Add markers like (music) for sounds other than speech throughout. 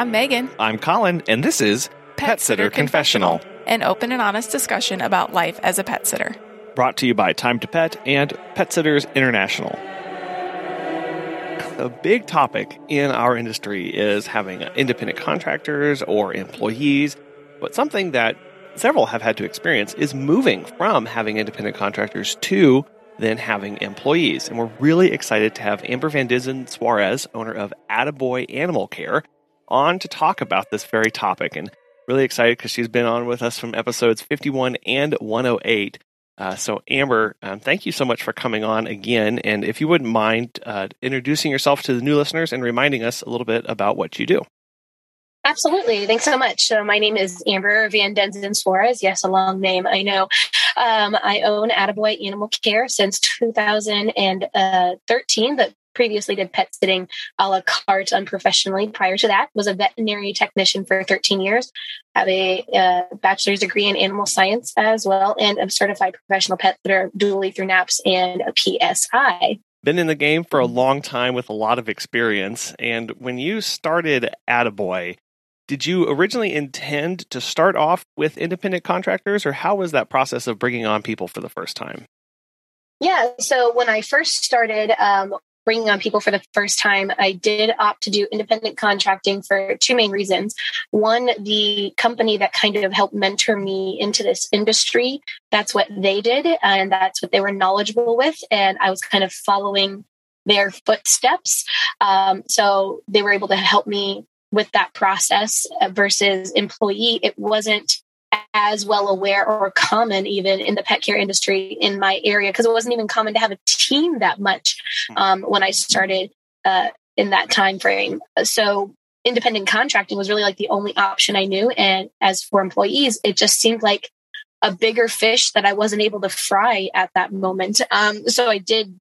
I'm Megan. I'm Colin, and this is Pet, Sitter, Confessional, an open and honest discussion about life as a pet sitter. brought to you by Time to Pet and Pet Sitters International. A big topic in our industry is having independent contractors or employees, but something that several have had to experience is moving from having independent contractors to then having employees. And we're really excited to have Amber Van Denzen Suarez, owner of Attaboy Animal Care, on to talk about this very topic. And really excited because she's been on with us from episodes 51 and 108. Uh, so, Amber, um, thank you so much for coming on again. And if you wouldn't mind uh, introducing yourself to the new listeners and reminding us a little bit about what you do. Absolutely. Thanks so much. So my name is Amber Van Denzen Suarez. Yes, a long name, I know. Um, I own Attaboy Animal Care since 2013, but previously did pet sitting a la carte unprofessionally. Prior to that, was a veterinary technician for 13 years. Have a uh, bachelor's degree in animal science as well, and a certified professional pet sitter dually through NAPPS and a PSI been in the game for a long time with a lot of experience. And when you started Attaboy, did you originally intend to start off with independent contractors, or how was that process of bringing on people for the first time? Yeah, so when I first started um, bringing on people for the first time, I did opt to do independent contracting for two main reasons. One, the company that kind of helped mentor me into this industry, that's what they did, and that's what they were knowledgeable with. And I was kind of following their footsteps. Um, so they were able to help me with that process versus employee. It wasn't as well aware or common even in the pet care industry in my area because it wasn't even common to have a team that much um, when I started uh, in that time frame. So independent contracting was really like the only option I knew. And as for employees, it just seemed like a bigger fish that I wasn't able to fry at that moment. Um, so I did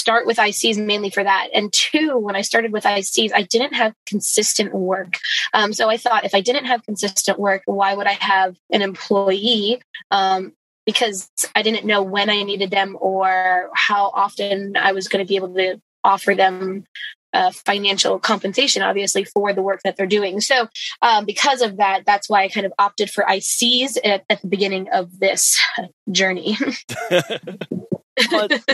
start with ICs mainly for that. And two, when I started with ICs, I didn't have consistent work. Um, so I thought if I didn't have consistent work, why would I have an employee? Um, because I didn't know when I needed them or how often I was going to be able to offer them uh, financial compensation, obviously, for the work that they're doing. So, um, because of that, that's why I kind of opted for ICs at, at the beginning of this journey. (laughs) (laughs) but (laughs)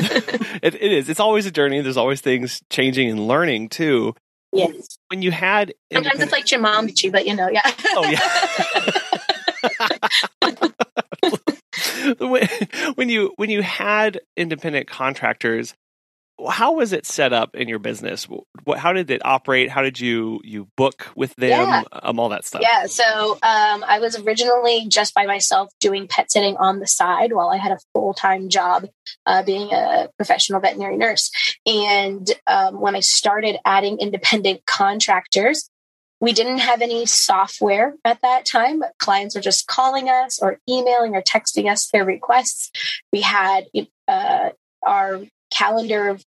it, it is. It's always a journey. There's always things changing and learning too. Yes. When you had sometimes it's like Jumanji, but you know, yeah. oh yeah. (laughs) (laughs) when you when you had independent contractors, how was it set up in your business? What, how did it operate? How did you you book with them? Yeah. Um, all that stuff. Yeah. So um, I was originally just by myself doing pet sitting on the side while I had a full time job uh, being a professional veterinary nurse. And um, when I started adding independent contractors, we didn't have any software at that time. Clients were just calling us or emailing or texting us their requests. We had uh, our calendar of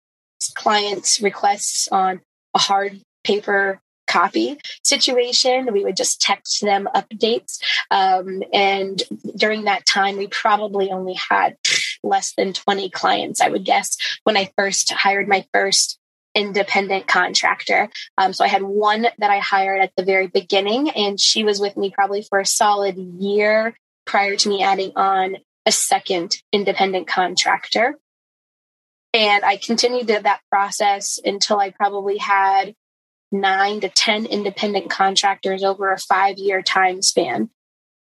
clients' requests on a hard paper copy situation. We would just text them updates. Um, and during that time, we probably only had less than 20 clients, I would guess, when I first hired my first independent contractor. Um, so I had one that I hired at the very beginning, and she was with me probably for a solid year prior to me adding on a second independent contractor. And I continued that process until I probably had nine to 10 independent contractors over a five year time span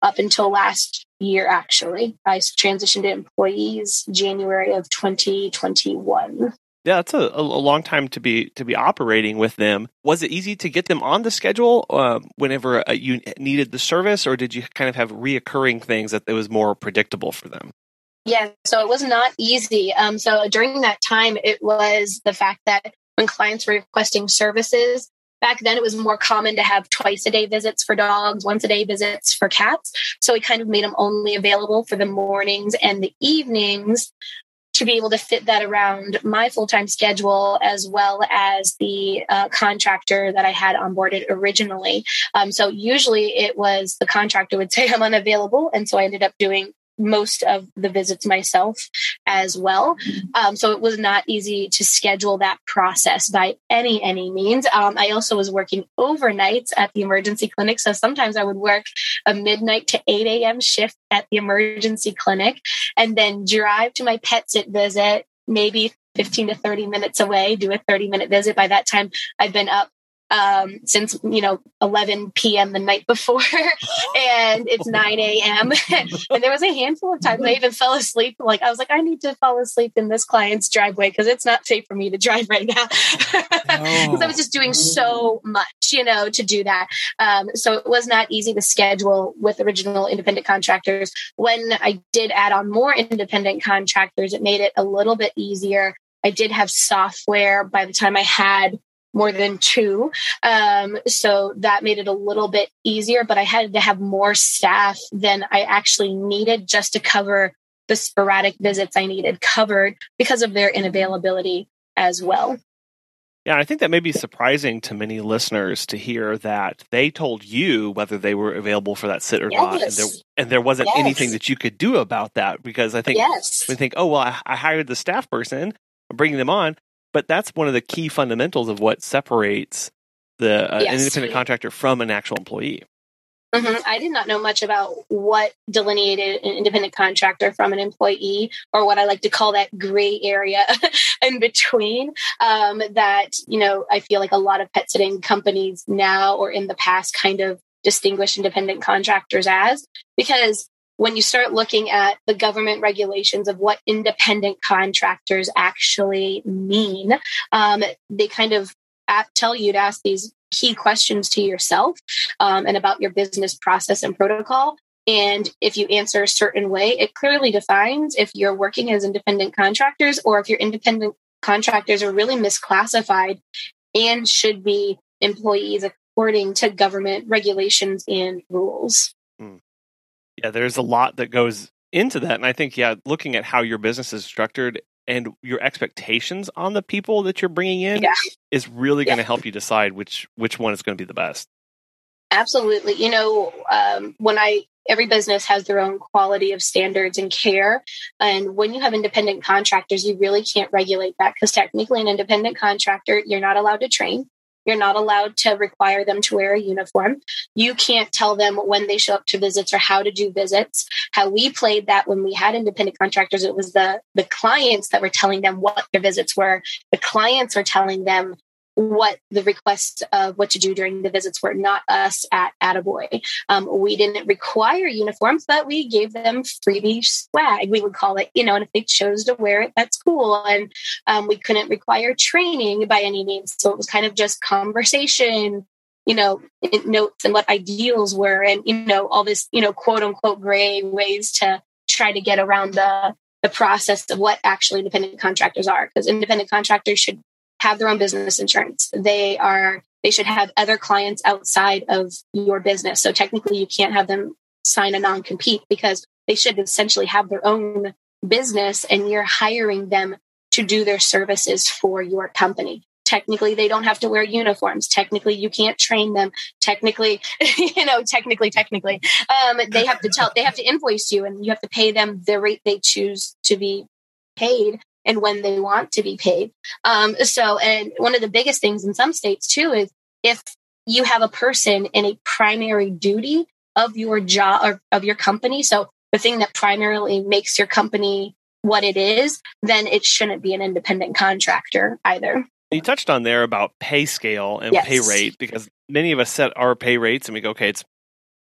up until last year, actually. I transitioned to employees January of 2021. Yeah, that's a, a long time to be to be operating with them. Was it easy to get them on the schedule uh, whenever uh, you needed the service, or did you kind of have reoccurring things that it was more predictable for them? Yeah, so it was not easy. Um, so during that time, it was the fact that when clients were requesting services, back then it was more common to have twice a day visits for dogs, once a day visits for cats. So we kind of made them only available for the mornings and the evenings to be able to fit that around my full time schedule as well as the uh, contractor that I had onboarded originally. Um, so usually it was the contractor would say I'm unavailable. And so I ended up doing most of the visits myself as well. Um, so it was not easy to schedule that process by any any means. Um, I also was working overnights at the emergency clinic, so sometimes I would work a midnight to eight a.m. shift at the emergency clinic, and then drive to my pet sit visit, maybe 15 to 30 minutes away, do a 30 minute visit. By that time, I've been up um, since you know 11 p.m. the night before, (laughs) and it's 9 a.m. (laughs) and there was a handful of times I even fell asleep. Like I was like, I need to fall asleep in this client's driveway because it's not safe for me to drive right now. (laughs) Because oh. I was just doing so much, you know, to do that. Um, so it was not easy to schedule with original independent contractors. When I did add on more independent contractors, it made it a little bit easier. I did have software by the time I had more than two. Um, so that made it a little bit easier, but I had to have more staff than I actually needed just to cover the sporadic visits I needed covered because of their inavailability as well. Yeah, I think that may be surprising to many listeners to hear that they told you whether they were available for that sit or yes. not, and there, and there wasn't yes. anything that you could do about that. Because I think yes. we think, oh well, I, I hired the staff person, I'm bringing them on, but that's one of the key fundamentals of what separates the uh, yes. an independent contractor from an actual employee. Mm-hmm. I did not know much about what delineated an independent contractor from an employee, or what I like to call that gray area (laughs) in between. Um, that, you know, I feel like a lot of pet sitting companies now or in the past kind of distinguish independent contractors as, because when you start looking at the government regulations of what independent contractors actually mean, um, they kind of tell you to ask these key questions to yourself um, and about your business process and protocol. And if you answer a certain way, it clearly defines if you're working as independent contractors or if your independent contractors are really misclassified and should be employees according to government regulations and rules. Mm yeah, there's a lot that goes into that. And I think, yeah, looking at how your business is structured and your expectations on the people that you're bringing in yeah. is really going to help you decide which which one is going to be the best. Absolutely. You know, um, when I every business has their own quality of standards and care, and when you have independent contractors, you really can't regulate that because technically, an independent contractor, you're not allowed to train. You're not allowed to require them to wear a uniform. You can't tell them when they show up to visits or how to do visits. How we played that when we had independent contractors, it was the the clients that were telling them what their visits were. The clients are telling them what the requests of what to do during the visits were, not us at Attaboy. Um, we didn't require uniforms, but we gave them freebie swag, we would call it, you know, and if they chose to wear it, that's cool. And um, we couldn't require training by any means. So it was kind of just conversation, you know, notes and what ideals were and, you know, all this, you know, quote unquote gray ways to try to get around the the process of what actually independent contractors are because independent contractors should have their own business insurance. They are they should have other clients outside of your business. So technically you can't have them sign a non-compete because they should essentially have their own business and you're hiring them to do their services for your company. Technically, they don't have to wear uniforms. Technically, you can't train them. Technically, (laughs) you know, technically, technically, um, they have to tell, they have to invoice you and you have to pay them the rate they choose to be paid and when they want to be paid. Um, so, and one of the biggest things in some states too is if you have a person in a primary duty of your job or of your company, so the thing that primarily makes your company what it is, then it shouldn't be an independent contractor either. You touched on there about pay scale and yes. pay rate because many of us set our pay rates and we go, okay, it's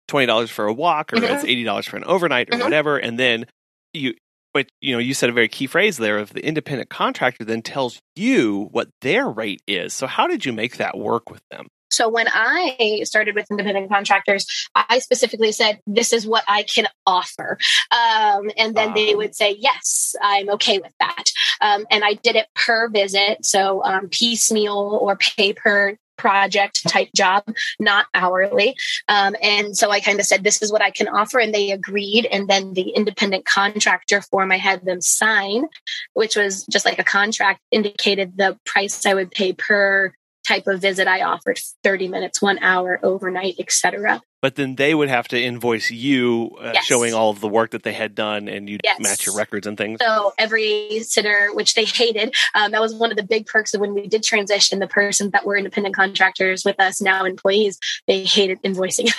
twenty dollars for a walk or mm-hmm. it's eighty dollars for an overnight or mm-hmm. whatever, and then you but you know, you said a very key phrase there of the independent contractor then tells you what their rate is. So how did you make that work with them? So when I started with independent contractors, I specifically said, "This is what I can offer," um, and then they would say, "Yes, I'm okay with that." Um, and I did it per visit, so um, piecemeal or pay per project type job, not hourly. Um, and so I kind of said, this is what I can offer. And they agreed. And then the independent contractor form I had them sign, which was just like a contract, indicated the price I would pay per type of visit I offered 30 minutes, one hour, overnight, etc. but then they would have to invoice you uh, Yes. showing all of the work that they had done and you'd Yes. match your records and things. So every sitter, which they hated, um, that was one of the big perks of when we did transition. The persons that were independent contractors with us, now employees, they hated invoicing. (laughs)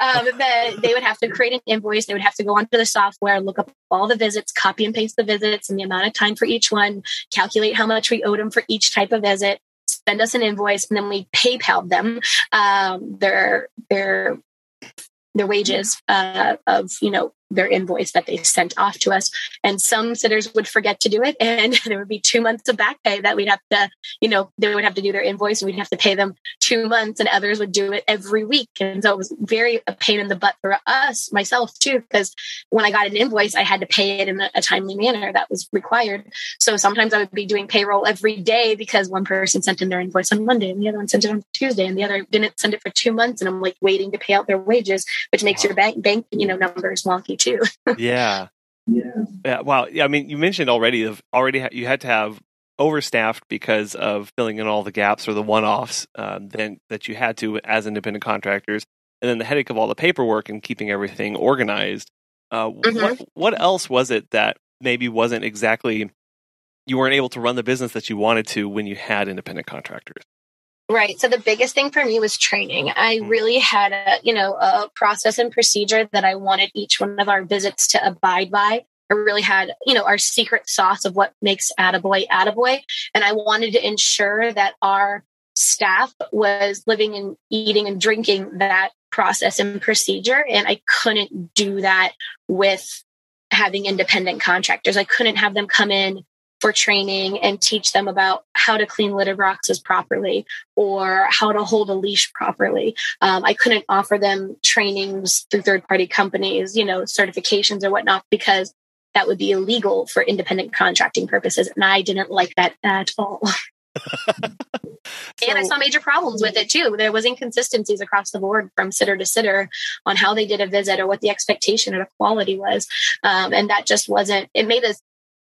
um, that they would have to create an invoice. They would have to go onto the software, look up all the visits, copy and paste the visits, and the amount of time for each one, calculate how much we owed them for each type of visit, send us an invoice, and then we PayPal them um, their their their wages uh, of you know their invoice that they sent off to us. And some sitters would forget to do it and (laughs) there would be two months of back pay that we'd have to you know they would have to do their invoice and we'd have to pay them two months and others would do it every week. And so it was very a pain in the butt for us myself too because when i got an invoice i had to pay it in a, a timely manner that was required. So sometimes i would be doing payroll every day because one person sent in their invoice on monday and the other one sent it on tuesday and the other didn't send it for two months and i'm like waiting to pay out their wages which makes your bank bank you know numbers wonky too (laughs) yeah. Yeah. Wow. Yeah. I mean, you mentioned already, of already ha- you had to have overstaffed because of filling in all the gaps or the one-offs um, then that you had to as independent contractors, and then the headache of all the paperwork and keeping everything organized. Uh, Mhm. What what else was it that maybe wasn't exactly you weren't able to run the business that you wanted to when you had independent contractors? Right. So the biggest thing for me was training. I Mm. really had a, you know, a process and procedure that I wanted each one of our visits to abide by. I really had, you know, our secret sauce of what makes Attaboy Attaboy. And I wanted to ensure that our staff was living and eating and drinking that process and procedure. And I couldn't do that with having independent contractors. I couldn't have them come in for training and teach them about how to clean litter boxes properly or how to hold a leash properly. Um, I couldn't offer them trainings through third party companies, you know, certifications or whatnot, because that would be illegal for independent contracting purposes. And I didn't like that at all. (laughs) and I saw major problems with it too. There was inconsistencies across the board from sitter to sitter on how they did a visit or what the expectation of the quality was. Um, and that just wasn't, it made us,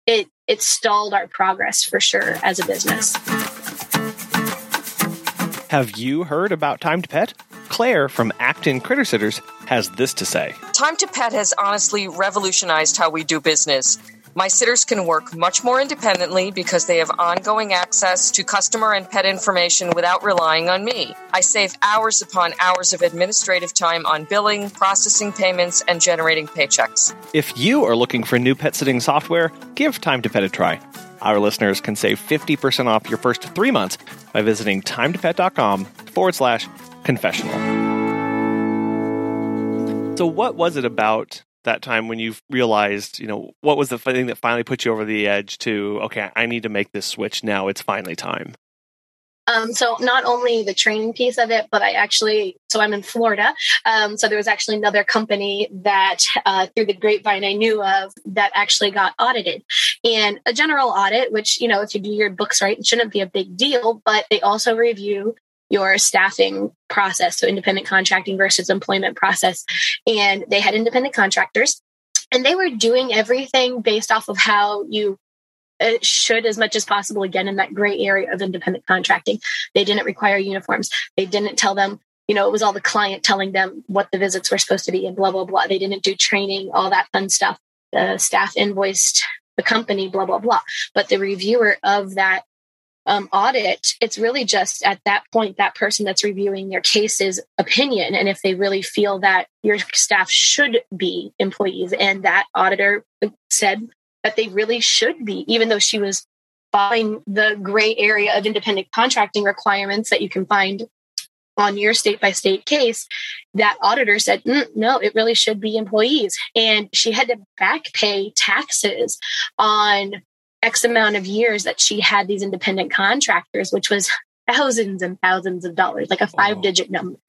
it, it stalled our progress for sure as a business. Have you heard about Time to Pet? Claire from Acton Critter Sitters has this to say. Time to Pet has honestly revolutionized how we do business. My sitters can work much more independently because they have ongoing access to customer and pet information without relying on me. I save hours upon hours of administrative time on billing, processing payments, and generating paychecks. If you are looking for new pet sitting software, give Time to Pet a try. Our listeners can save 50% off your first three months by visiting timetopet.com forward slash confessional. So, what was it about that time when you realized, you know, what was the thing that finally put you over the edge to, okay, I need to make this switch now? It's finally time. Um, so not only the training piece of it, but I actually, so I'm in Florida. Um, so there was actually another company that uh, through the grapevine I knew of that actually got audited. And a general audit, which, you know, if you do your books right, it shouldn't be a big deal, but they also review your staffing process. So independent contracting versus employment process. And they had independent contractors and they were doing everything based off of how you it should as much as possible again in that gray area of independent contracting they didn't require uniforms they didn't tell them you know it was all the client telling them what the visits were supposed to be and blah blah blah they didn't do training all that fun stuff the staff invoiced the company blah blah blah but the reviewer of that um, audit it's really just at that point that person that's reviewing your case's opinion and if they really feel that your staff should be employees and that auditor said that they really should be, even though she was following the gray area of independent contracting requirements that you can find on your state by state case. That auditor said, mm, no, it really should be employees. And she had to back pay taxes on X amount of years that she had these independent contractors, which was thousands and thousands of dollars, like a five digit number.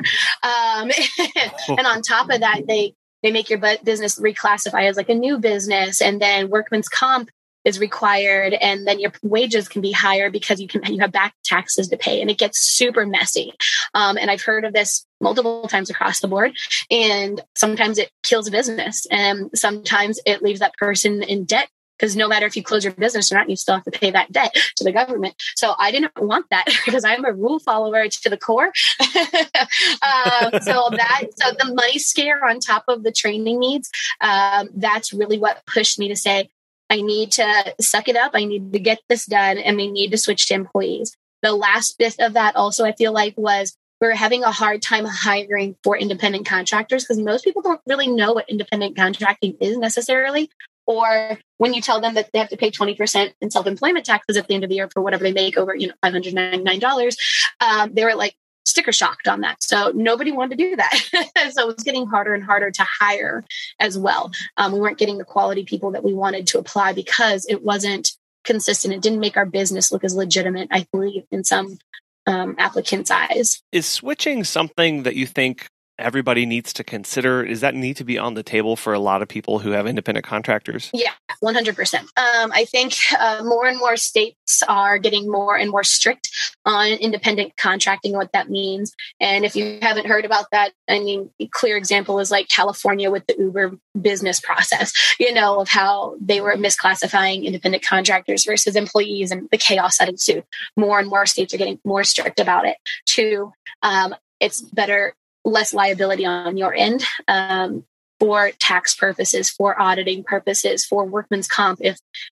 Um, (laughs) and on top of that, they they make your business reclassify as like a new business and then workman's comp is required and then your wages can be higher because you can you have back taxes to pay and it gets super messy um, and i've heard of this multiple times across the board and sometimes it kills a business and sometimes it leaves that person in debt because no matter if you close your business or not, you still have to pay that debt to the government. So I didn't want that (laughs) because I'm a rule follower to the core. (laughs) um, so that so the money scare on top of the training needs, um, that's really what pushed me to say I need to suck it up. I need to get this done, and we need to switch to employees. The last bit of that also I feel like was we are having a hard time hiring for independent contractors because most people don't really know what independent contracting is necessarily. Or when you tell them that they have to pay 20% in self employment taxes at the end of the year for whatever they make over, you know, $599, um, they were like sticker shocked on that. So nobody wanted to do that. (laughs) so it was getting harder and harder to hire as well. Um, we weren't getting the quality people that we wanted to apply because it wasn't consistent. It didn't make our business look as legitimate, I believe, in some um, applicants' eyes. Is switching something that you think everybody needs to consider? Does that need to be on the table for a lot of people who have independent contractors? Yeah, 100%. Um, I think uh, more and more states are getting more and more strict on independent contracting, what that means. And if you haven't heard about that, I mean, clear example is like California with the Uber business process, you know, of how they were misclassifying independent contractors versus employees and the chaos that ensued. More and more states are getting more strict about it. Two, um, it's better less liability on your end um, for tax purposes, for auditing purposes, for workman's comp if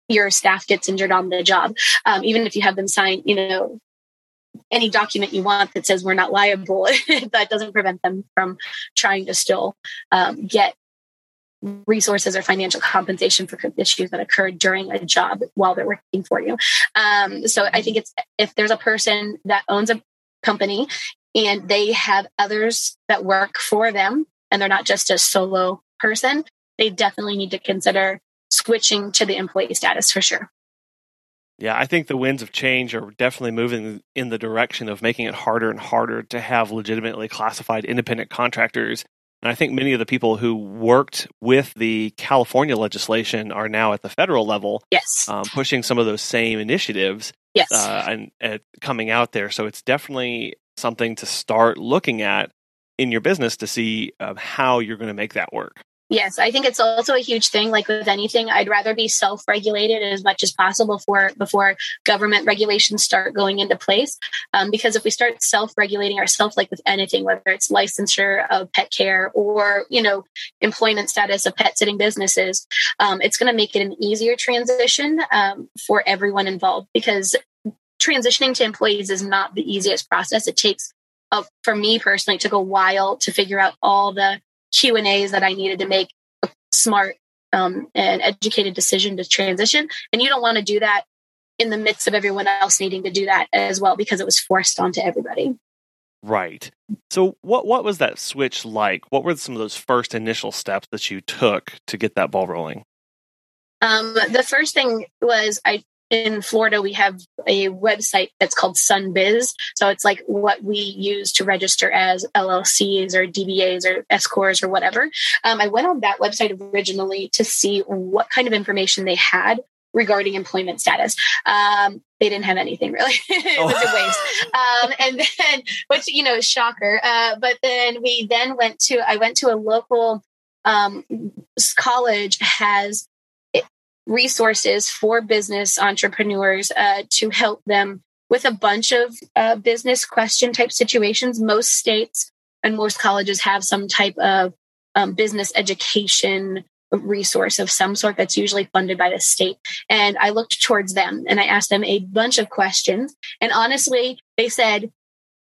your staff gets injured on the job. Um, even if you have them sign, you know, any document you want that says we're not liable, (laughs) that doesn't prevent them from trying to still um, get resources or financial compensation for issues that occurred during a job while they're working for you. Um, so I think it's if there's a person that owns a company and they have others that work for them and they're not just a solo person, they definitely need to consider switching to the employee status for sure. Yeah, I think the winds of change are definitely moving in the direction of making it harder and harder to have legitimately classified independent contractors. And I think many of the people who worked with the California legislation are now at the federal level, yes, um, pushing some of those same initiatives, yes, uh, and, and coming out there. So it's definitely something to start looking at in your business to see uh, how you're going to make that work. Yes, I think it's also a huge thing. Like with anything, I'd rather be self-regulated as much as possible before before government regulations start going into place. Um, because if we start self-regulating ourselves, like with anything, whether it's licensure of pet care or you know employment status of pet sitting businesses, um, it's going to make it an easier transition um, for everyone involved. Because transitioning to employees is not the easiest process. It takes, uh, for me personally, it took a while to figure out all the Q and A's that I needed to make a smart um, and educated decision to transition. And you don't want to do that in the midst of everyone else needing to do that as well because it was forced onto everybody. Right. So what what was that switch like? What were some of those first initial steps that you took to get that ball rolling? Um, the first thing was I in Florida, we have a website that's called SunBiz. So it's like what we use to register as LLCs or DBAs or S Corps or whatever. Um, I went on that website originally to see what kind of information they had regarding employment status. Um, they didn't have anything really. (laughs) it was a waste. Um, and then, which, you know, shocker. Uh, but then we then went to, I went to a local um, college has resources for business entrepreneurs uh, to help them with a bunch of uh, business question type situations. Most states and most colleges have some type of um, business education resource of some sort that's usually funded by the state. And I looked towards them and I asked them a bunch of questions. And honestly, they said,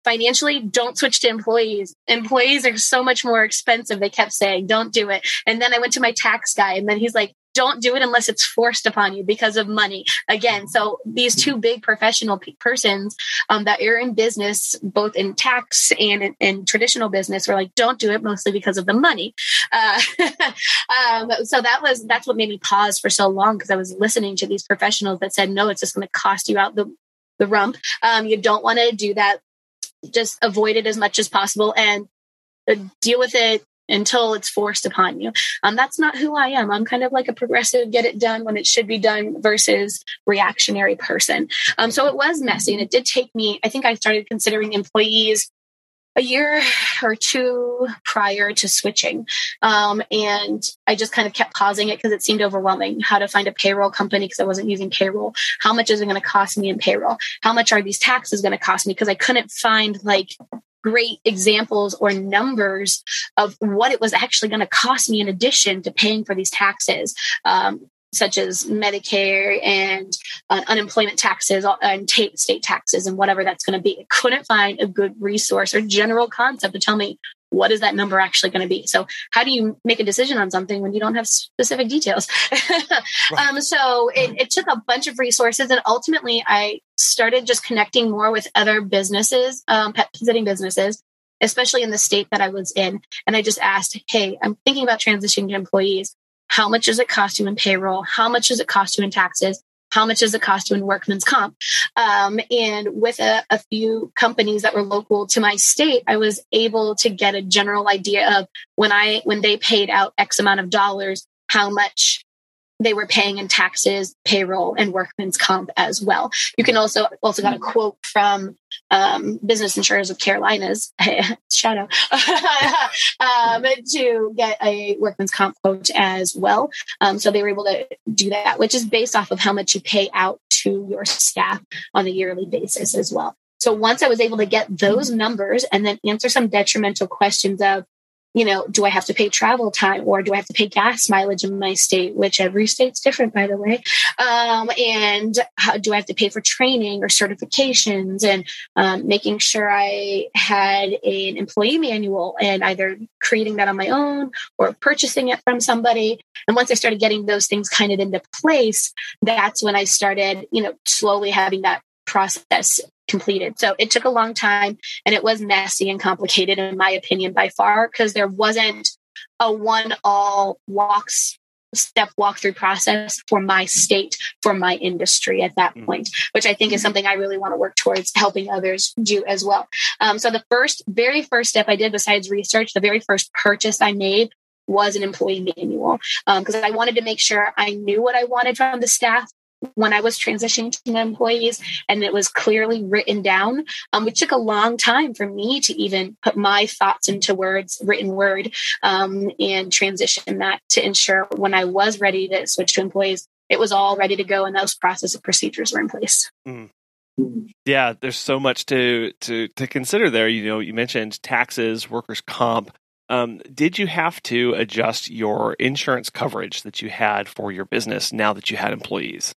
financially, don't switch to employees. Employees are so much more expensive. They kept saying, don't do it. And then I went to my tax guy and then he's like, don't do it unless it's forced upon you because of money. Again, so these two big professional persons um, that are in business, both in tax and in, in, traditional business, were like, don't do it mostly because of the money. Uh, (laughs) um, so that was that's what made me pause for so long because I was listening to these professionals that said, no, it's just going to cost you out the the rump. Um, you don't want to do that. Just avoid it as much as possible and uh, deal with it until it's forced upon you. Um, that's not who I am. I'm kind of like a progressive, get it done when it should be done versus reactionary person. Um, so it was messy and it did take me, I think I started considering employees a year or two prior to switching. Um, and I just kind of kept pausing it because it seemed overwhelming how to find a payroll company because I wasn't using payroll. How much is it going to cost me in payroll? How much are these taxes going to cost me? Because I couldn't find like great examples or numbers of what it was actually going to cost me in addition to paying for these taxes. Um, such as Medicare and uh, unemployment taxes uh, and state taxes and whatever that's going to be. I couldn't find a good resource or general concept to tell me what is that number actually going to be. So how do you make a decision on something when you don't have specific details? (laughs) right. um, so it, it took a bunch of resources, and ultimately I started just connecting more with other businesses, um, pet sitting businesses. Especially in the state that I was in. And I just asked, Hey, I'm thinking about transitioning to employees how much does it cost you in payroll? How much does it cost you in taxes? How much does it cost to in workman's comp? Um, and with a, a few companies that were local to my state, I was able to get a general idea of when I when they paid out X amount of dollars, how much they were paying in taxes, payroll, and workman's comp as well. You can also also got a quote from um, Business Insurers of Carolinas, (laughs) shout out, (laughs) um, to get a workman's comp quote as well. Um, so they were able to do that, which is based off of how much you pay out to your staff on a yearly basis as well. So once I was able to get those numbers and then answer some detrimental questions of you know, do I have to pay travel time or do I have to pay gas mileage in my state, which every state's different, by the way? Um, and how, do I have to pay for training or certifications and um, making sure I had an employee manual and either creating that on my own or purchasing it from somebody. And once I started getting those things kind of into place, that's when I started, you know, slowly having that process completed. So it took a long time and it was messy and complicated, in my opinion, by far, because there wasn't a one all walks step walkthrough process for my state, for my industry at that mm. point, which I think is something I really want to work towards helping others do as well. Um, so the first, very first step I did besides research, the very first purchase I made was an employee manual because um, I wanted to make sure I knew what I wanted from the staff when I was transitioning to employees, and it was clearly written down, um, which took a long time for me to even put my thoughts into words, written word, um, and transition that to ensure when I was ready to switch to employees, it was all ready to go, and those process of procedures were in place. Mm. Yeah, there's so much to to to consider there. You know, you mentioned taxes, workers' comp. Um, did you have to adjust your insurance coverage that you had for your business now that you had employees?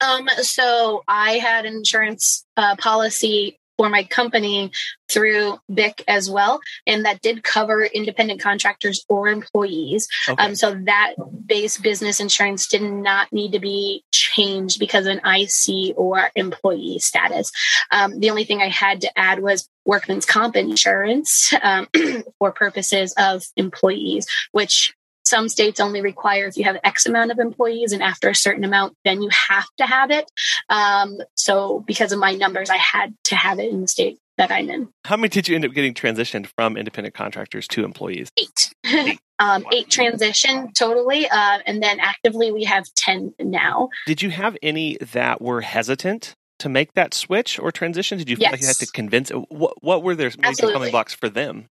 Um, so I had an insurance uh, policy for my company through BIC as well, and that did cover independent contractors or employees. Okay. Um, so that base business insurance did not need to be changed because of an IC or employee status. Um, the only thing I had to add was workman's comp insurance um, (clears throat) for purposes of employees, which some states only require if you have X amount of employees, and after a certain amount, then you have to have it. Um, so, because of my numbers, I had to have it in the state that I'm in. How many did you end up getting transitioned from independent contractors to employees? Eight. Eight, (laughs) um, wow. eight transition totally. Uh, and then actively, we have 10 now. Did you have any that were hesitant to make that switch or transition? Did you feel yes. like you had to convince? What, what were their stumbling blocks for them?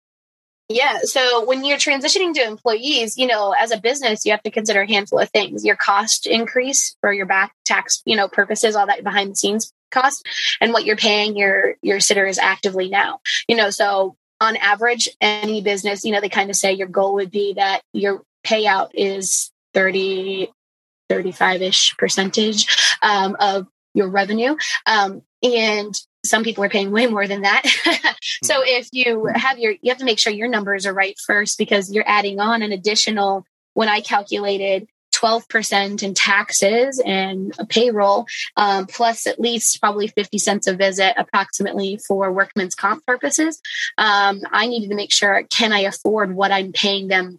Yeah. So when you're transitioning to employees, you know, as a business, you have to consider a handful of things your cost increase for your back tax, you know, purposes, all that behind the scenes cost, and what you're paying your your sitters actively now. You know, so on average, any business, you know, they kind of say your goal would be that your payout is 30, 35 ish percentage um, of your revenue. Um, and some people are paying way more than that. (laughs) so hmm. if you have your, you have to make sure your numbers are right first because you're adding on an additional, when I calculated 12% in taxes and a payroll, um, plus at least probably 50 cents a visit approximately for workman's comp purposes. Um, I needed to make sure, can I afford what I'm paying them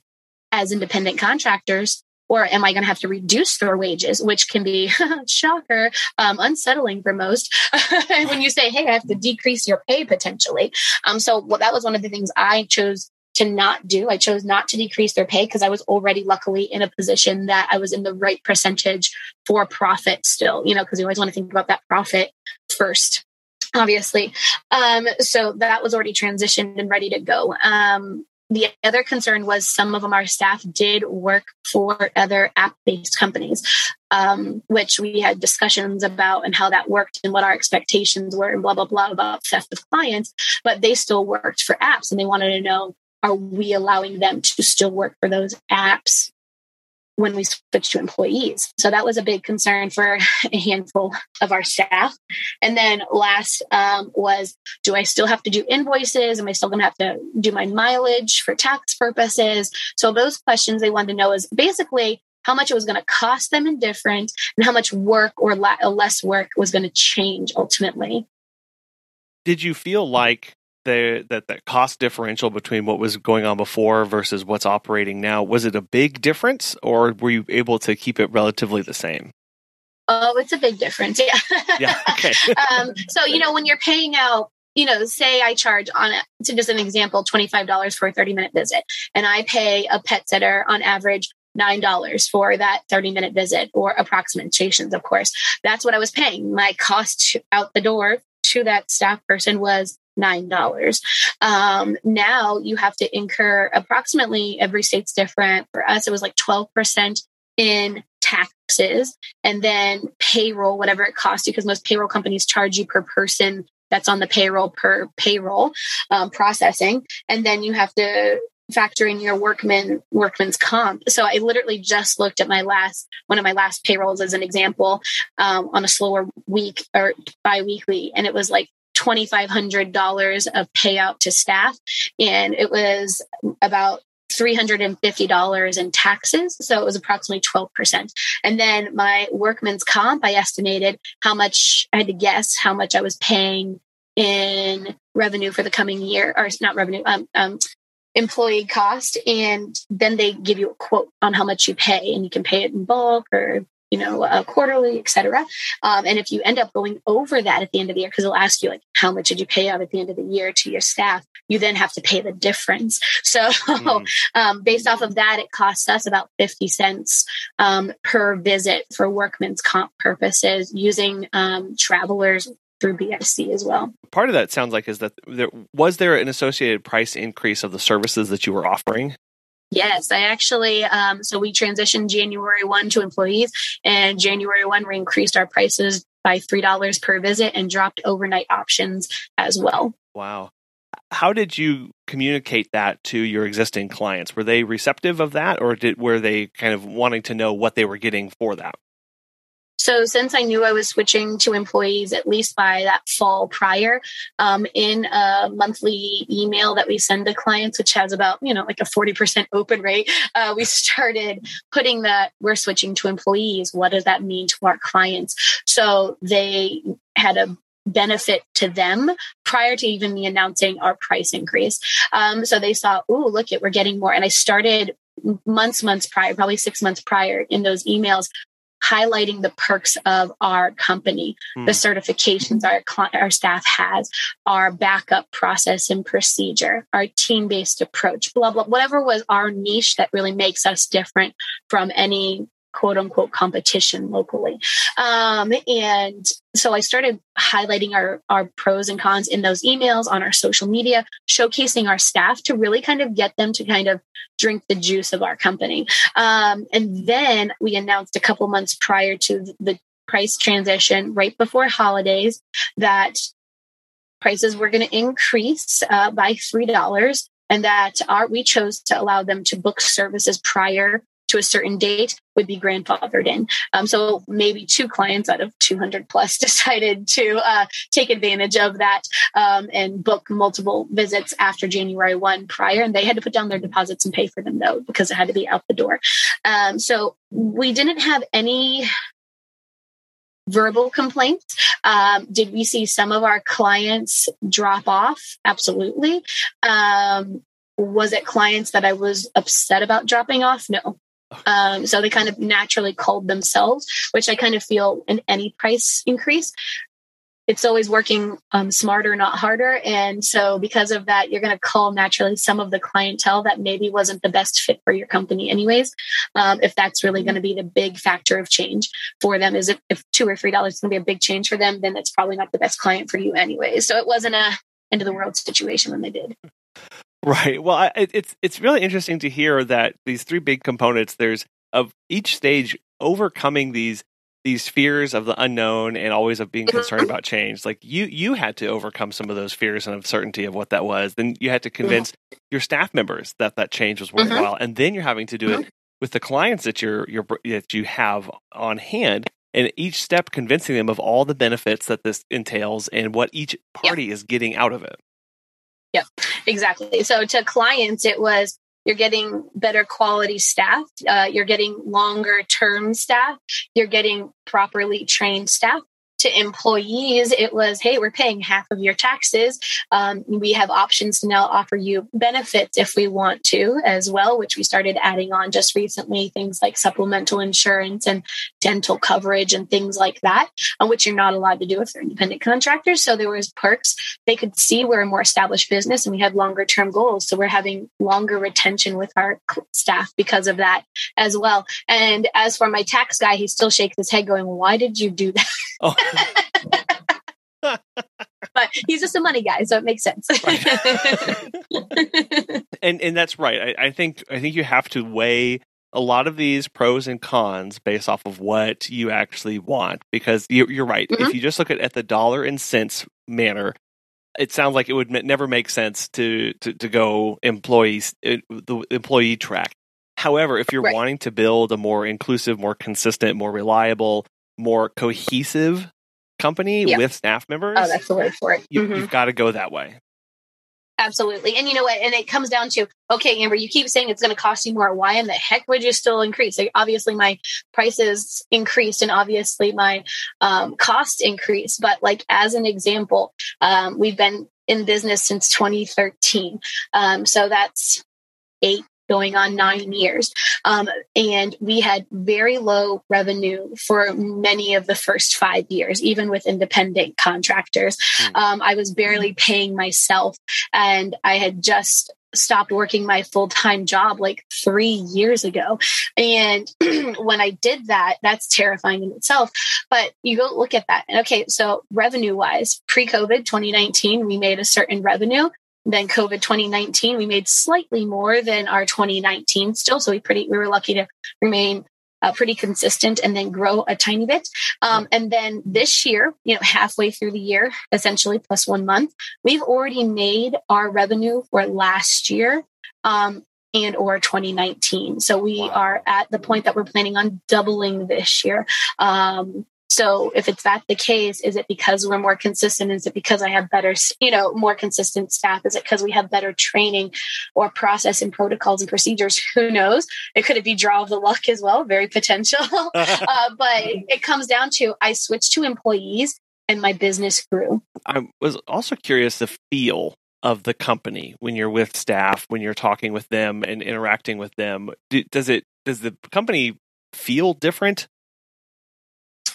as independent contractors or am I going to have to reduce their wages, which can be (laughs) shocker, um, unsettling for most (laughs) when you say, "Hey, I have to decrease your pay potentially." Um, so well, that was one of the things I chose to not do. I chose not to decrease their pay because I was already luckily in a position that I was in the right percentage for profit still, you know, because you always want to think about that profit first. obviously. Um, so that was already transitioned and ready to go. Um, the other concern was some of them, our staff did work for other app based companies, um, which we had discussions about and how that worked and what our expectations were and blah, blah, blah about theft of clients. But they still worked for apps and they wanted to know are we allowing them to still work for those apps when we switched to employees. So that was a big concern for a handful of our staff. And then last um, was do I still have to do invoices? Am I still going to have to do my mileage for tax purposes? So those questions they wanted to know is basically how much it was going to cost them in different and how much work or la- less work was going to change ultimately. Did you feel like the that that cost differential between what was going on before versus what's operating now was it a big difference or were you able to keep it relatively the same? Oh it's a big difference yeah. Yeah okay. (laughs) Um, so you know when you're paying out you know say i charge on it to just an example $25 for a 30 minute visit and i pay a pet sitter on average nine dollars for that 30 minute visit or approximations of course. That's what i was paying. My cost out the door to that staff person was nine dollars. Um, now you have to incur approximately every state's different. For us, it was like twelve percent in taxes, and then payroll, whatever it costs you, because most payroll companies charge you per person that's on the payroll per payroll um, processing, and then you have to factor in your workman workman's comp. So I literally just looked at my last one of my last payrolls as an example um, on a slower week or biweekly, and it was like $2,500 of payout to staff. And it was about $350 in taxes. So it was approximately 12%. And then my workman's comp, I estimated how much I had to guess how much I was paying in revenue for the coming year, or it's not revenue, um, um, employee cost. And then they give you a quote on how much you pay, and you can pay it in bulk or you know, uh, quarterly, etc. Um, and if you end up going over that at the end of the year, because they'll ask you like, how much did you pay out at the end of the year to your staff? You then have to pay the difference. (laughs) So mm. um, based off of that, it costs us about 50 cents um, per visit for workman's comp purposes using um, travelers through BIC as well. Part of that sounds like is that there was there an associated price increase of the services that you were offering? Yes, I actually, um, so we transitioned January 1 to employees, and January 1, we increased our prices by $3 per visit and dropped overnight options as well. Wow. How did you communicate that to your existing clients? Were they receptive of that, or did, were they kind of wanting to know what they were getting for that? So since I knew I was switching to employees at least by that fall prior, um, in a monthly email that we send to clients, which has about, you know, like a 40% (laughs) open rate, uh, we started putting that we're switching to employees. What does that mean to our clients? So they had a benefit to them prior to even me announcing our price increase. Um, so they saw, oh, look it, we're getting more. And I started months, months prior, probably six months prior in those emails, highlighting the perks of our company, mm. the certifications our our staff has, our backup process and procedure, our team based approach, blah blah, whatever was our niche that really makes us different from any quote unquote competition locally. Um, and so I started highlighting our, our pros and cons in those emails on our social media, showcasing our staff to really kind of get them to kind of drink the juice of our company. Um, and then we announced a couple months prior to the price transition, right before holidays, that prices were going to increase uh, by $3 and that our, we chose to allow them to book services prior to a certain date would be grandfathered in. Um, so maybe two clients out of 200 plus (laughs) decided to uh, take advantage of that um, and book multiple visits after January 1 prior. And they had to put down their deposits and pay for them though, because it had to be out the door. Um, so we didn't have any verbal complaints. Um, did we see some of our clients drop off? Absolutely. Um, was it clients that I was upset about dropping off? No. Um, so they kind of naturally called themselves, which I kind of feel in any price increase it's always working um, smarter, not harder. And so, because of that, you're going to call naturally some of the clientele that maybe wasn't the best fit for your company, anyways. Um, if that's really going to be the big factor of change for them, is if, if two or three dollars is going to be a big change for them, then it's probably not the best client for you, anyways. So, it wasn't a end of the world situation when they did. Right. Well, I, it's it's really interesting to hear that these three big components. There's of each stage overcoming these these fears of the unknown and always of being concerned about change like you you had to overcome some of those fears and uncertainty of what that was then you had to convince your staff members that that change was mm-hmm. worthwhile and then you're having to do it mm-hmm. with the clients that you're, you're that you have on hand and each step convincing them of all the benefits that this entails and what each party is getting out of it Yep, exactly. So to clients, it was you're getting better quality staff, uh, you're getting longer term staff, you're getting properly trained staff, to employees, it was, hey, we're paying half of your taxes. Um, we have options to now offer you benefits if we want to as well, which we started adding on just recently, things like supplemental insurance and dental coverage and things like that, which you're not allowed to do if they're independent contractors. So there was perks. They could see we're a more established business and we had longer term goals. So we're having longer retention with our staff because of that as well. And as for my tax guy, he still shakes his head going, why did you do that? Oh. (laughs) but he's just a money guy, so it makes sense. and and that's right. I, I think I think you have to weigh a lot of these pros and cons based off of what you actually want because you're, you're right. Mm-hmm. If you just look at, at the dollar and cents manner, it sounds like it would never make sense to to, to go employees uh, the employee track. However, if you're right. wanting to build a more inclusive, more consistent, more reliable, more cohesive company yep. with staff members. Oh, that's the word for it. You, mm-hmm. You've got to go that way. Absolutely. And you know what? And it comes down to, okay, Amber, you keep saying it's going to cost you more. Why in the heck would you still increase? Like, obviously, my prices increased and obviously my um, cost increased. But, like, as an example, um, we've been in business since 2013. Um, so that's eight going on nine years. Um, and we had very low revenue for many of the first five years, even with independent contractors. Mm. Um, I was barely paying myself, and I had just stopped working my full time job like three years ago. And (clears throat) when I did that, that's terrifying in itself. But you go look at that. And okay, so revenue wise, pre COVID 2019, we made a certain revenue than COVID 2019. We made slightly more than our 2019 still. So we pretty, we were lucky to remain uh, pretty consistent and then grow a tiny bit. Um, and then this year, you know, halfway through the year, essentially plus one month, we've already made our revenue for last year. Um, and or 2019 so we wow. are at the point that we're planning on doubling this year um, so if it's that the case, is it because we're more consistent? Is it because I have better, you know, more consistent staff? Is it because we have better training or process and protocols and procedures? (laughs) Who knows? It could be draw of the luck as well, very potential. (laughs) (laughs) uh, but it comes down to I switched to employees and my business grew. I was also curious the feel of the company when you're with staff, when you're talking with them and interacting with them. does it does the company feel different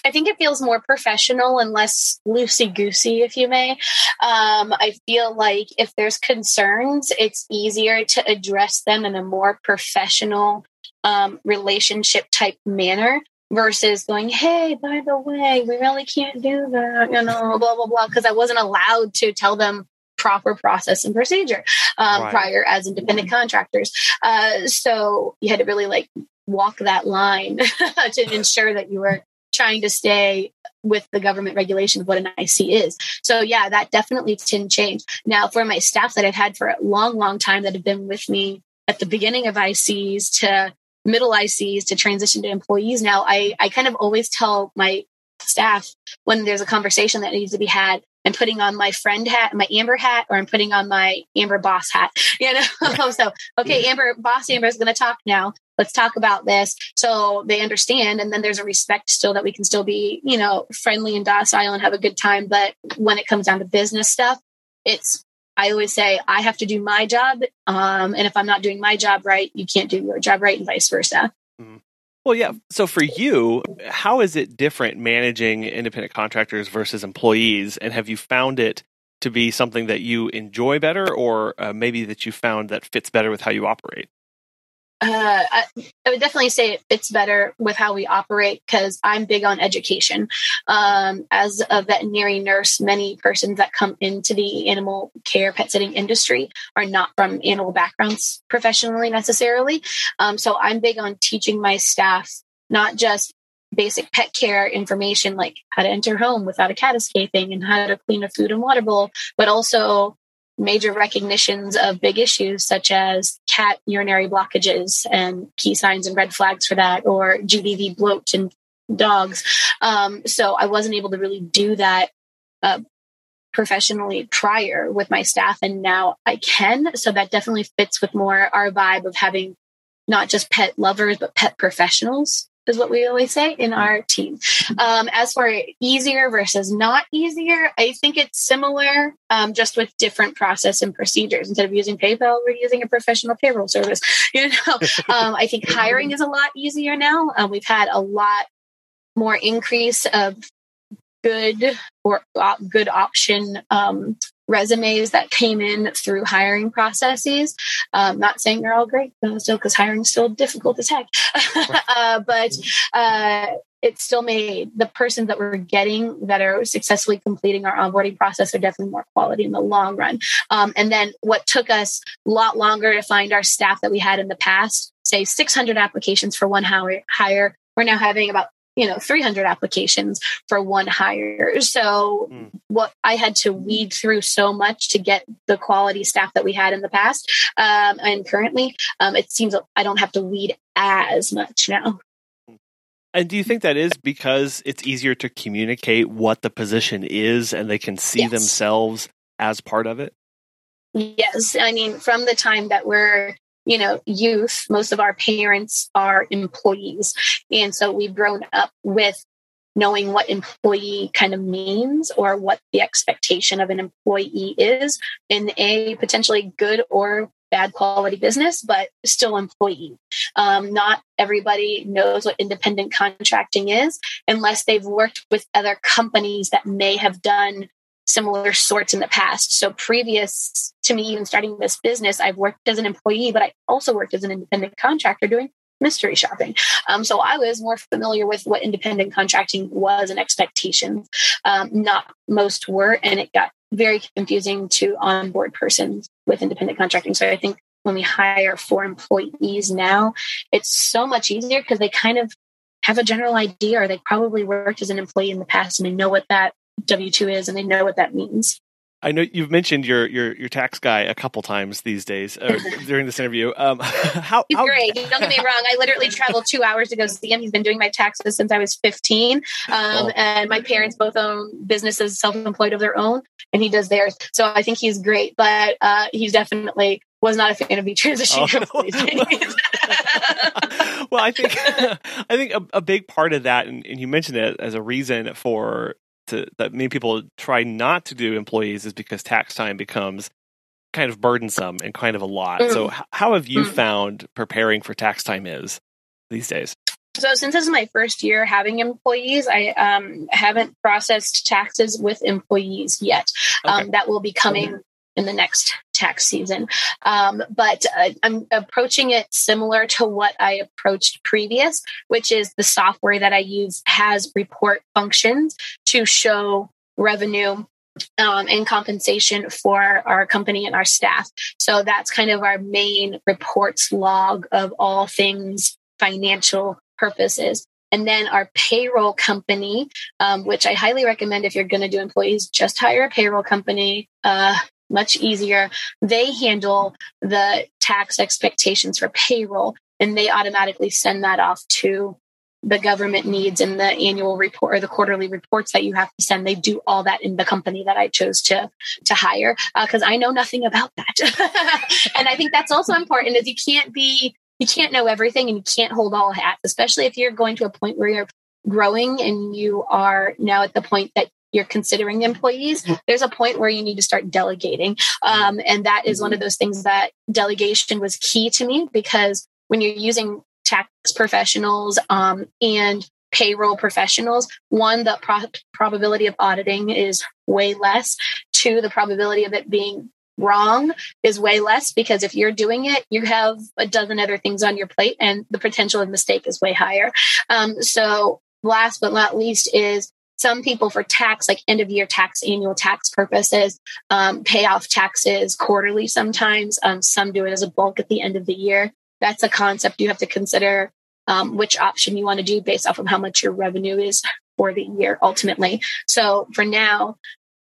I think it feels more professional and less loosey goosey, if you may. Um, I feel like if there's concerns, it's easier to address them in a more professional um, relationship type manner versus going, hey, by the way, we really can't do that, you know, blah, blah, blah, because I wasn't allowed to tell them proper process and procedure um, right. prior as independent contractors. Uh, so you had to really like walk that line (laughs) to ensure that you were trying to stay with the government regulation of what an IC is. So yeah, that definitely didn't change. Now for my staff that I've had for a long, long time that have been with me at the beginning of ICs to middle ICs to transition to employees now, I, I kind of always tell my staff when there's a conversation that needs to be had, I'm putting on my friend hat, my Amber hat, or I'm putting on my Amber boss hat. (laughs) You know, (laughs) so okay, Amber boss Amber is going to talk now let's talk about this so they understand and then there's a respect still that we can still be you know friendly and docile and have a good time but when it comes down to business stuff it's i always say i have to do my job um, and if i'm not doing my job right you can't do your job right and vice versa mm-hmm. Well, yeah. So for you, how is it different managing independent contractors versus employees? And have you found it to be something that you enjoy better, or uh, maybe that you found that fits better with how you operate? Uh, I, I, would definitely say it fits better with how we operate because I'm big on education. Um, as a veterinary nurse, many persons that come into the animal care pet sitting industry are not from animal backgrounds professionally necessarily. Um, so I'm big on teaching my staff not just basic pet care information like how to enter home without a cat escaping and how to clean a food and water bowl, but also major recognitions of big issues such as cat urinary blockages and key signs and red flags for that, or GDV bloat in dogs. Um, so I wasn't able to really do that uh, professionally prior with my staff, and now I can. So that definitely fits with more our vibe of having not just pet lovers, but pet professionals is what we always say in our team. Um, as for easier versus not easier, I think it's similar, um, just with different process and procedures. Instead of using PayPal, we're using a professional payroll service. (laughs) You know, um, I think hiring is a lot easier now. Um, we've had a lot more increase of good or uh, good option um, resumes that came in through hiring processes. Um, not saying they're all great, but still because hiring is still difficult as heck. (laughs) uh, but uh, it still made the persons that we're getting that are successfully completing our onboarding process are definitely more quality in the long run. Um, and then what took us a lot longer to find our staff that we had in the past, say 600 applications for one hire, we're now having about you know 300 applications for one hire so mm. what i had to weed through so much to get the quality staff that we had in the past um, and currently um, it seems i don't have to weed as much now and do you think that is because it's easier to communicate what the position is and they can see yes. themselves as part of it yes i mean from the time that we're you know, youth, most of our parents are employees. And so we've grown up with knowing what employee kind of means or what the expectation of an employee is in a potentially good or bad quality business, but still employee. Um, not everybody knows what independent contracting is unless they've worked with other companies that may have done similar sorts in the past. So previous to me even starting this business, I've worked as an employee, but I also worked as an independent contractor doing mystery shopping. Um, so I was more familiar with what independent contracting was and expectations. Um, not most were, and it got very confusing to onboard persons with independent contracting. So I think when we hire for employees now, it's so much easier because they kind of have a general idea or they probably worked as an employee in the past and they know what that W two is, and they know what that means. I know you've mentioned your your your tax guy a couple times these days uh, (laughs) during this interview. Um, (laughs) how, He's how, great. Don't get me wrong. I literally traveled two hours to go see him. He's been doing my taxes since I was 15, um, oh. and my parents both own businesses, self-employed of their own, and he does theirs. So I think he's great. But uh, he's definitely was not a fan of me transitioning. Oh. (laughs) well, I think I think a, a big part of that, and, and you mentioned it as a reason for to, that many people try not to do employees is because tax time becomes kind of burdensome and kind of a lot. Mm. So, how have you mm. found preparing for tax time is these days? So, since this is my first year having employees, I um, haven't processed taxes with employees yet. Okay. Um, that will be coming in the next tax season. Um, but uh, I'm approaching it similar to what I approached previous, which is the software that I use has report functions to show revenue um, and compensation for our company and our staff. So that's kind of our main reports log of all things financial purposes. And then our payroll company, um, which I highly recommend if you're going to do employees, just hire a payroll company. Uh, much easier. They handle the tax expectations for payroll and they automatically send that off to the government needs and the annual report or the quarterly reports that you have to send. They do all that in the company that I chose to to hire because uh, I know nothing about that. (laughs) and I think that's also important is you can't be you can't know everything and you can't hold all hats, especially if you're going to a point where you're growing and you are now at the point that you're considering employees, mm-hmm. there's a point where you need to start delegating. Um, and that is one of those things that delegation was key to me because when you're using tax professionals um, and payroll professionals. One, the pro- probability of auditing is way less. Two, the probability of it being wrong is way less because if you're doing it, you have a dozen other things on your plate and the potential of mistake is way higher. Um, so last but not least is some people for tax, like end of year tax, annual tax purposes, um, pay off taxes quarterly sometimes. Um, some do it as a bulk at the end of the year. That's a concept you have to consider um, which option you want to do based off of how much your revenue is for the year ultimately. So for now,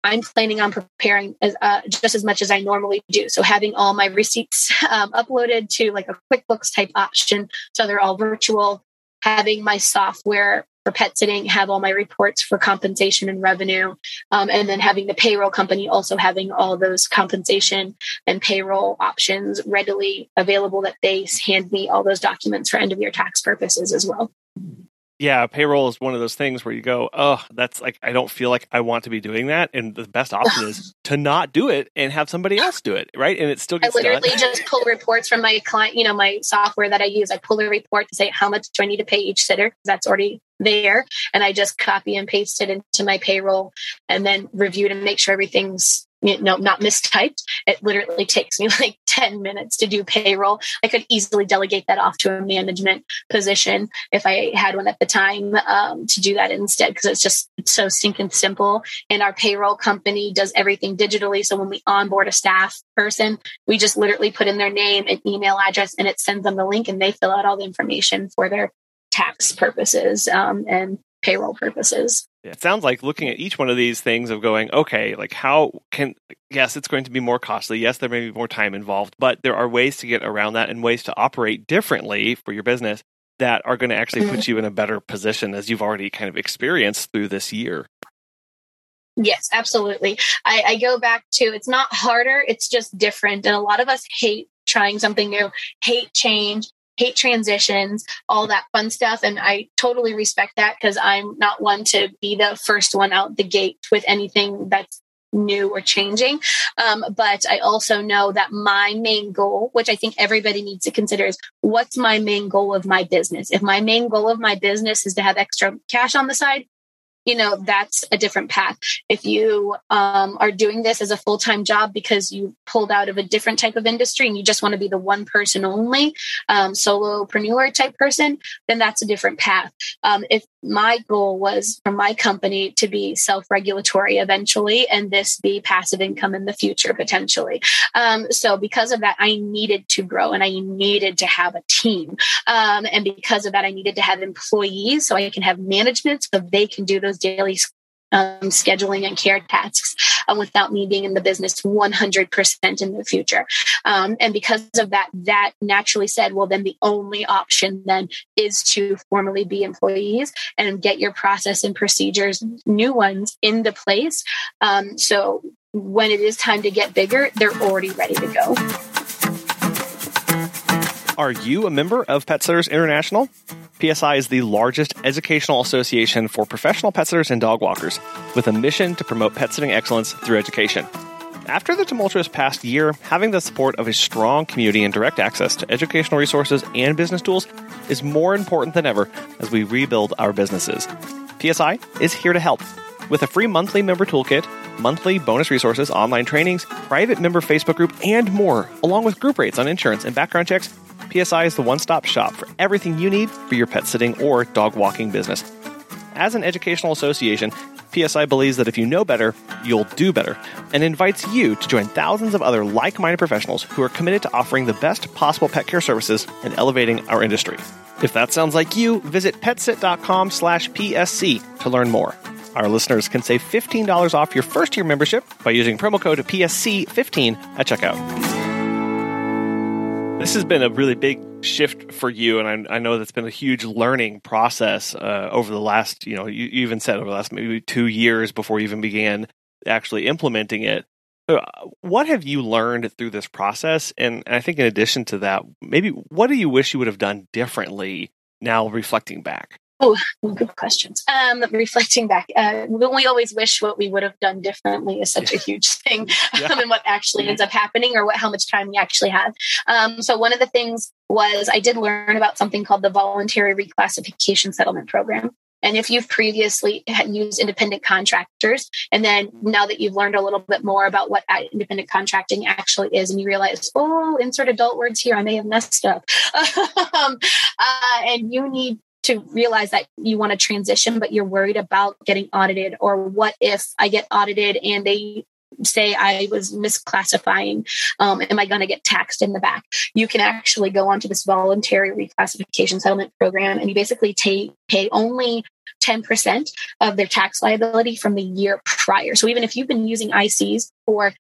I'm planning on preparing as, uh, just as much as I normally do. So having all my receipts (laughs) um, uploaded to like a QuickBooks type option, so they're all virtual. Having my software for pet sitting, have all my reports for compensation and revenue, um, and then having the payroll company also having all those compensation and payroll options readily available that they hand me all those documents for end of year tax purposes as well yeah, payroll is one of those things where you go, oh, that's like, I don't feel like I want to be doing that. And the best option is (sighs) to not do it and have somebody else do it, right? And it still gets I literally done. just pull reports from my client, you know, my software that I use. I pull a report to say how much do I need to pay each sitter. That's already there. And I just copy and paste it into my payroll and then review to make sure everything's you know, not mistyped. It literally takes me (laughs) like 10 minutes to do payroll. I could easily delegate that off to a management position if I had one at the time um, to do that instead, because it's just so stinking simple. And our payroll company does everything digitally. So when we onboard a staff person, we just literally put in their name and email address and it sends them the link and they fill out all the information for their tax purposes um, and payroll purposes. It sounds like looking at each one of these things of going, okay, like how can, yes, it's going to be more costly. Yes, there may be more time involved, but there are ways to get around that and ways to operate differently for your business that are going to actually mm-hmm. put you in a better position as you've already kind of experienced through this year. Yes, absolutely. I, I go back to it's not harder, it's just different. And a lot of us hate trying something new, hate change, hate transitions, all that fun stuff. And I totally respect that because I'm not one to be the first one out the gate with anything that's new or changing. Um, but I also know that my main goal, which I think everybody needs to consider, is what's my main goal of my business? If my main goal of my business is to have extra cash on the side, you know that's a different path. If you um, are doing this as a full-time job because you pulled out of a different type of industry and you just want to be the one person only um, solopreneur type person then that's a different path. Um, if my goal was for my company to be self-regulatory eventually and this be passive income in the future potentially. Um, so because of that i needed to grow and i needed to have a team. Um, and because of that i needed to have employees so i can have management so they can do those daily um, scheduling and care tasks uh, without me being in the business 100% in the future. Um, and because of that, that naturally said, well, then the only option then is to formally be employees and get your process and procedures, new ones, into place. Um, so when it is time to get bigger, they're already ready to go. Are you a member of Pet Sitters International? PSI is the largest educational association for professional pet sitters and dog walkers, with a mission to promote pet sitting excellence through education. After the tumultuous past year, having the support of a strong community and direct access to educational resources and business tools is more important than ever as we rebuild our businesses. PSI is here to help. With a free monthly member toolkit, monthly bonus resources, online trainings, private member Facebook group, and more, along with group rates on insurance and background checks, PSI is the one stop shop for everything you need for your pet sitting or dog walking business. As an educational association, PSI believes that if you know better, you'll do better, and invites you to join thousands of other like minded professionals who are committed to offering the best possible pet care services and elevating our industry. If that sounds like you, visit petsit.com slash PSC to learn more. Our listeners can save $15 off your first year membership by using promo code PSC15 at checkout. This has been a really big shift for you, and I, I know that's been a huge learning process uh, over the last, you know, you, you, even said over the last maybe two years before you even began actually implementing it. So what have you learned through this process? And I think in addition to that, maybe what do you wish you would have done differently now reflecting back? Oh, good questions. Um, reflecting back, uh, we always wish what we would have done differently is such a huge thing, (laughs) yeah. um, and what actually ends up happening, or what how much time we actually have. Um, so one of the things was I did learn about something called the voluntary reclassification settlement program. And if you've previously used independent contractors, and then now that you've learned a little bit more about what independent contracting actually is, and you realize, oh, insert adult words here, I may have messed up. (laughs) um, uh, and you need to realize that you want to transition, but you're worried about getting audited, or what if I get audited and they say I was misclassifying, um, am I going to get taxed in the back? You can actually go onto this voluntary reclassification settlement program and you basically take, pay only 10% of their tax liability from the year prior. So even if you've been using ICs for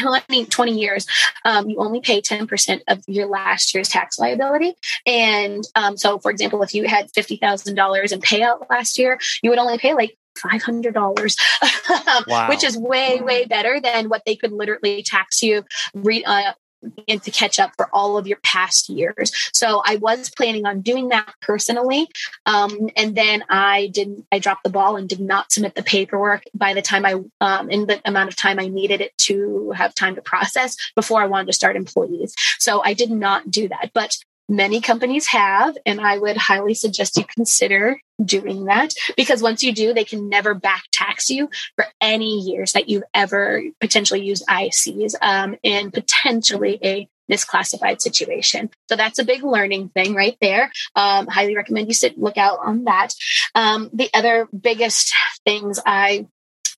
20, 20 years, um, you only pay 10% of your last year's tax liability. And um, so, for example, if you had $50,000 in payout last year, you would only pay like $500, (laughs) wow. which is way, way better than what they could literally tax you re- uh, and to catch up for all of your past years. So I was planning on doing that personally. Um, and then I didn't, I dropped the ball and did not submit the paperwork by the time I, um, in the amount of time I needed it to have time to process before I wanted to start employees. So I did not do that. But Many companies have, and I would highly suggest you consider doing that because once you do, they can never back tax you for any years that you've ever potentially used ICs um, in potentially a misclassified situation. So that's a big learning thing right there. Um, highly recommend you sit look out on that. Um, the other biggest things I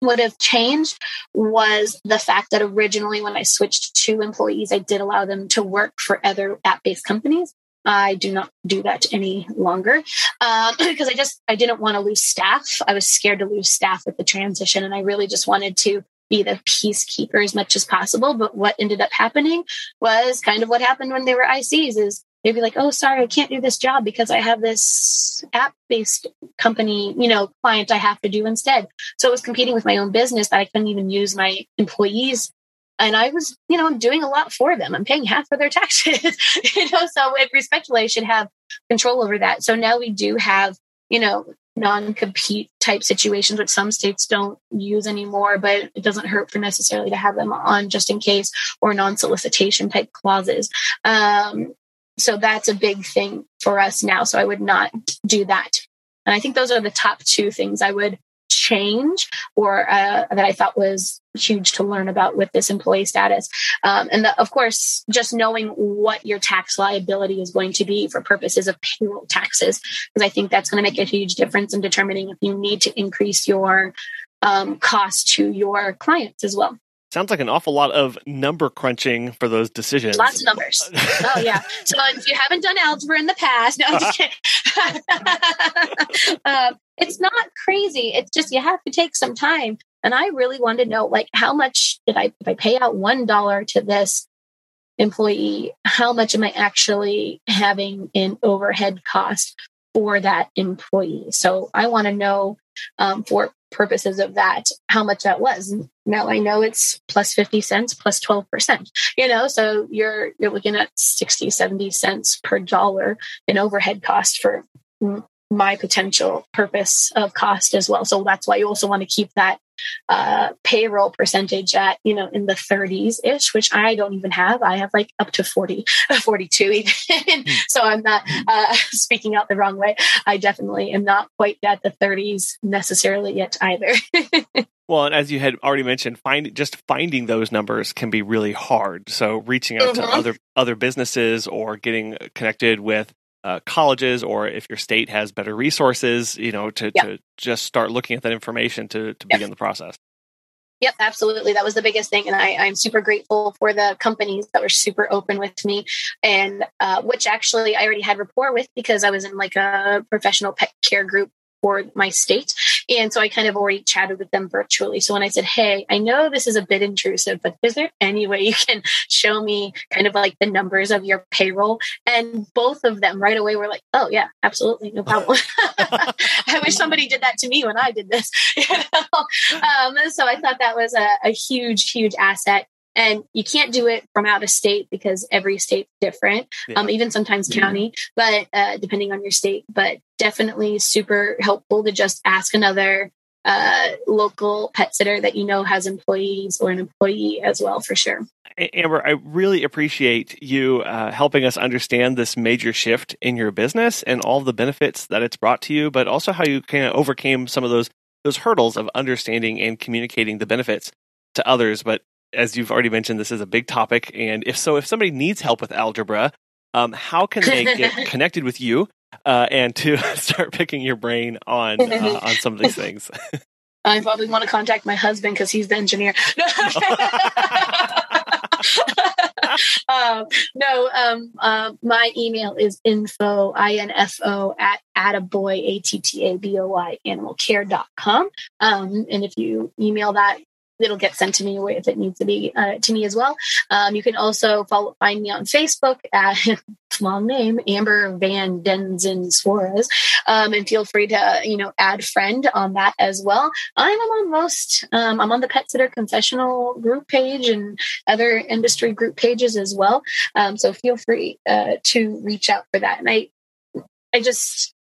would have changed was the fact that originally when I switched to employees, I did allow them to work for other app based companies. I do not do that any longer um, (clears throat) because I just I didn't want to lose staff. I was scared to lose staff with the transition, and I really just wanted to be the peacekeeper as much as possible. But what ended up happening was kind of what happened when they were ICs is they'd be like, "Oh, sorry, I can't do this job because I have this app-based company, you know, client I have to do instead." So it was competing with my own business that I couldn't even use my employees and I was, you know, I'm doing a lot for them. I'm paying half of their taxes, (laughs) you know, so respectfully, I should have control over that. So now we do have, you know, non-compete type situations, which some states don't use anymore, but it doesn't hurt for necessarily to have them on just in case or non-solicitation type clauses. Um, so that's a big thing for us now. So I would not do that. And I think those are the top two things I would change or uh, that I thought was huge to learn about with this employee status. Um, and the, of course, just knowing what your tax liability is going to be for purposes of payroll taxes, because I think that's going to make a huge difference in determining if you need to increase your um, cost to your clients as well. Sounds like an awful lot of number crunching for those decisions. Lots of numbers. (laughs) oh yeah. So if you haven't done algebra in the past, no, I'm just kidding. (laughs) uh, it's not crazy. It's just you have to take some time. And I really wanted to know, like, how much did I if I pay out one dollar to this employee? How much am I actually having in overhead cost for that employee? So I want to know um, for purposes of that how much that was now i know it's plus 50 cents plus 12% you know so you're you're looking at 60 70 cents per dollar in overhead cost for mm, my potential purpose of cost as well so that's why you also want to keep that uh, payroll percentage at you know in the 30s ish which i don't even have i have like up to 40 (laughs) 42 even hmm. (laughs) so i'm not uh, (laughs) speaking out the wrong way i definitely am not quite at the 30s necessarily yet either Well, and as you had already mentioned, find just finding those numbers can be really hard. So reaching out mm-hmm. to other other businesses or getting connected with uh, colleges or if your state has better resources, you know, to, to just start looking at that information to, to yep. begin the process. Yep, absolutely. That was the biggest thing. And I, I'm super grateful for the companies that were super open with me and uh, which actually I already had rapport with because I was in like a professional pet care group for my state. And so I kind of already chatted with them virtually. So when I said, Hey, I know this is a bit intrusive, but is there any way you can show me kind of like the numbers of your payroll? And both of them right away were like, Oh, yeah, absolutely. No problem. (laughs) I wish somebody did that to me when I did this. (laughs) You know? um, so I thought that was a, a huge, huge asset And you can't do it from out of state because every state's different, yeah. um, even sometimes county, but uh, depending on your state. But definitely super helpful to just ask another uh, local pet sitter that you know has employees or an employee as well for sure. Amber, I really appreciate you uh, helping us understand this major shift in your business and all the benefits that it's brought to you, but also how you kind of overcame some of those those hurdles of understanding and communicating the benefits to others. But as you've already mentioned, this is a big topic, and if so, if somebody needs help with algebra, um, how can they get (laughs) connected with you uh, and to (laughs) start picking your brain on uh, on some of these (laughs) things? I probably want to contact my husband because he's the engineer. um, no, um, uh, my email is info, I-N-F-O, at attaboy, A-T-T-A-B-O-Y, animalcare.com. Um, and if you email that, it'll get sent to me if it needs to be uh, to me as well. Um, you can also follow find me on Facebook at (laughs) long name Amber Van Denzen Suarez, um, and feel free to you know add friend on that as well. I'm on most. Um, I'm on the Pet Sitter Confessional group page and other industry group pages as well. Um, so feel free uh, to reach out for that. And I I just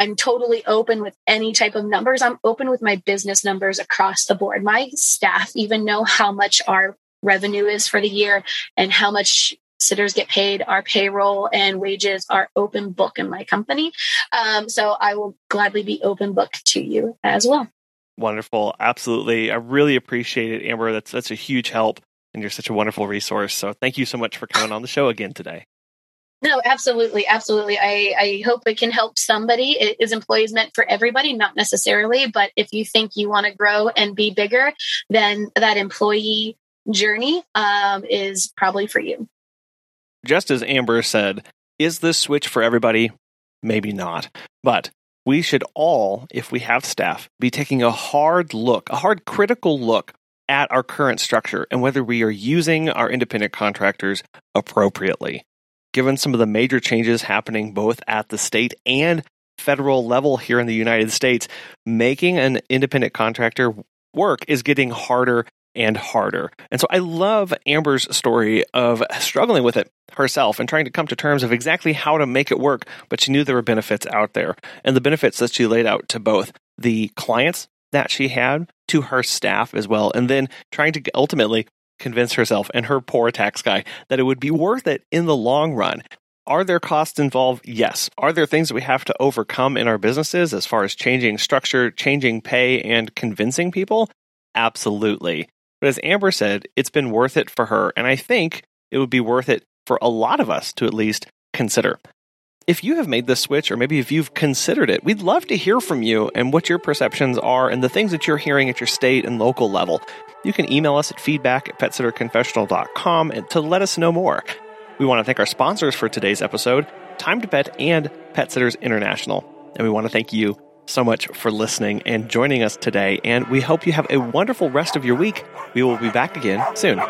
I'm totally open with any type of numbers. I'm open with my business numbers across the board. My staff even know how much our revenue is for the year and how much sitters get paid. Our payroll and wages are open book in my company. Um, so I will gladly be open book to you as well. Wonderful. Absolutely. I really appreciate it, Amber. That's, that's a huge help and you're such a wonderful resource. So thank you so much for coming on the show again today. No, absolutely, absolutely. I, I hope it can help somebody. It is employees meant for everybody, not necessarily, but if you think you want to grow and be bigger, then that employee journey um, is probably for you. Just as Amber said, is this switch for everybody? Maybe not. But we should all, if we have staff, be taking a hard look, a hard critical look at our current structure and whether we are using our independent contractors appropriately given some of the major changes happening both at the state and federal level here in the United States, making an independent contractor work is getting harder and harder. And so I love Amber's story of struggling with it herself and trying to come to terms of exactly how to make it work, but she knew there were benefits out there. And the benefits that she laid out to both the clients that she had, to her staff as well, and then trying to ultimately convince herself and her poor tax guy that it would be worth it in the long run. Are there costs involved? Yes. Are there things that we have to overcome in our businesses as far as changing structure, changing pay, and convincing people? Absolutely. But as Amber said, it's been worth it for her, and I think it would be worth it for a lot of us to at least consider. If you have made this switch, or maybe if you've considered it, we'd love to hear from you and what your perceptions are and the things that you're hearing at your state and local level you can email us at feedback at petsitterconfessional.com to let us know more. We want to thank our sponsors for today's episode, Time to Pet and Pet Sitters International. And we want to thank you so much for listening and joining us today. And we hope you have a wonderful rest of your week. We will be back again soon.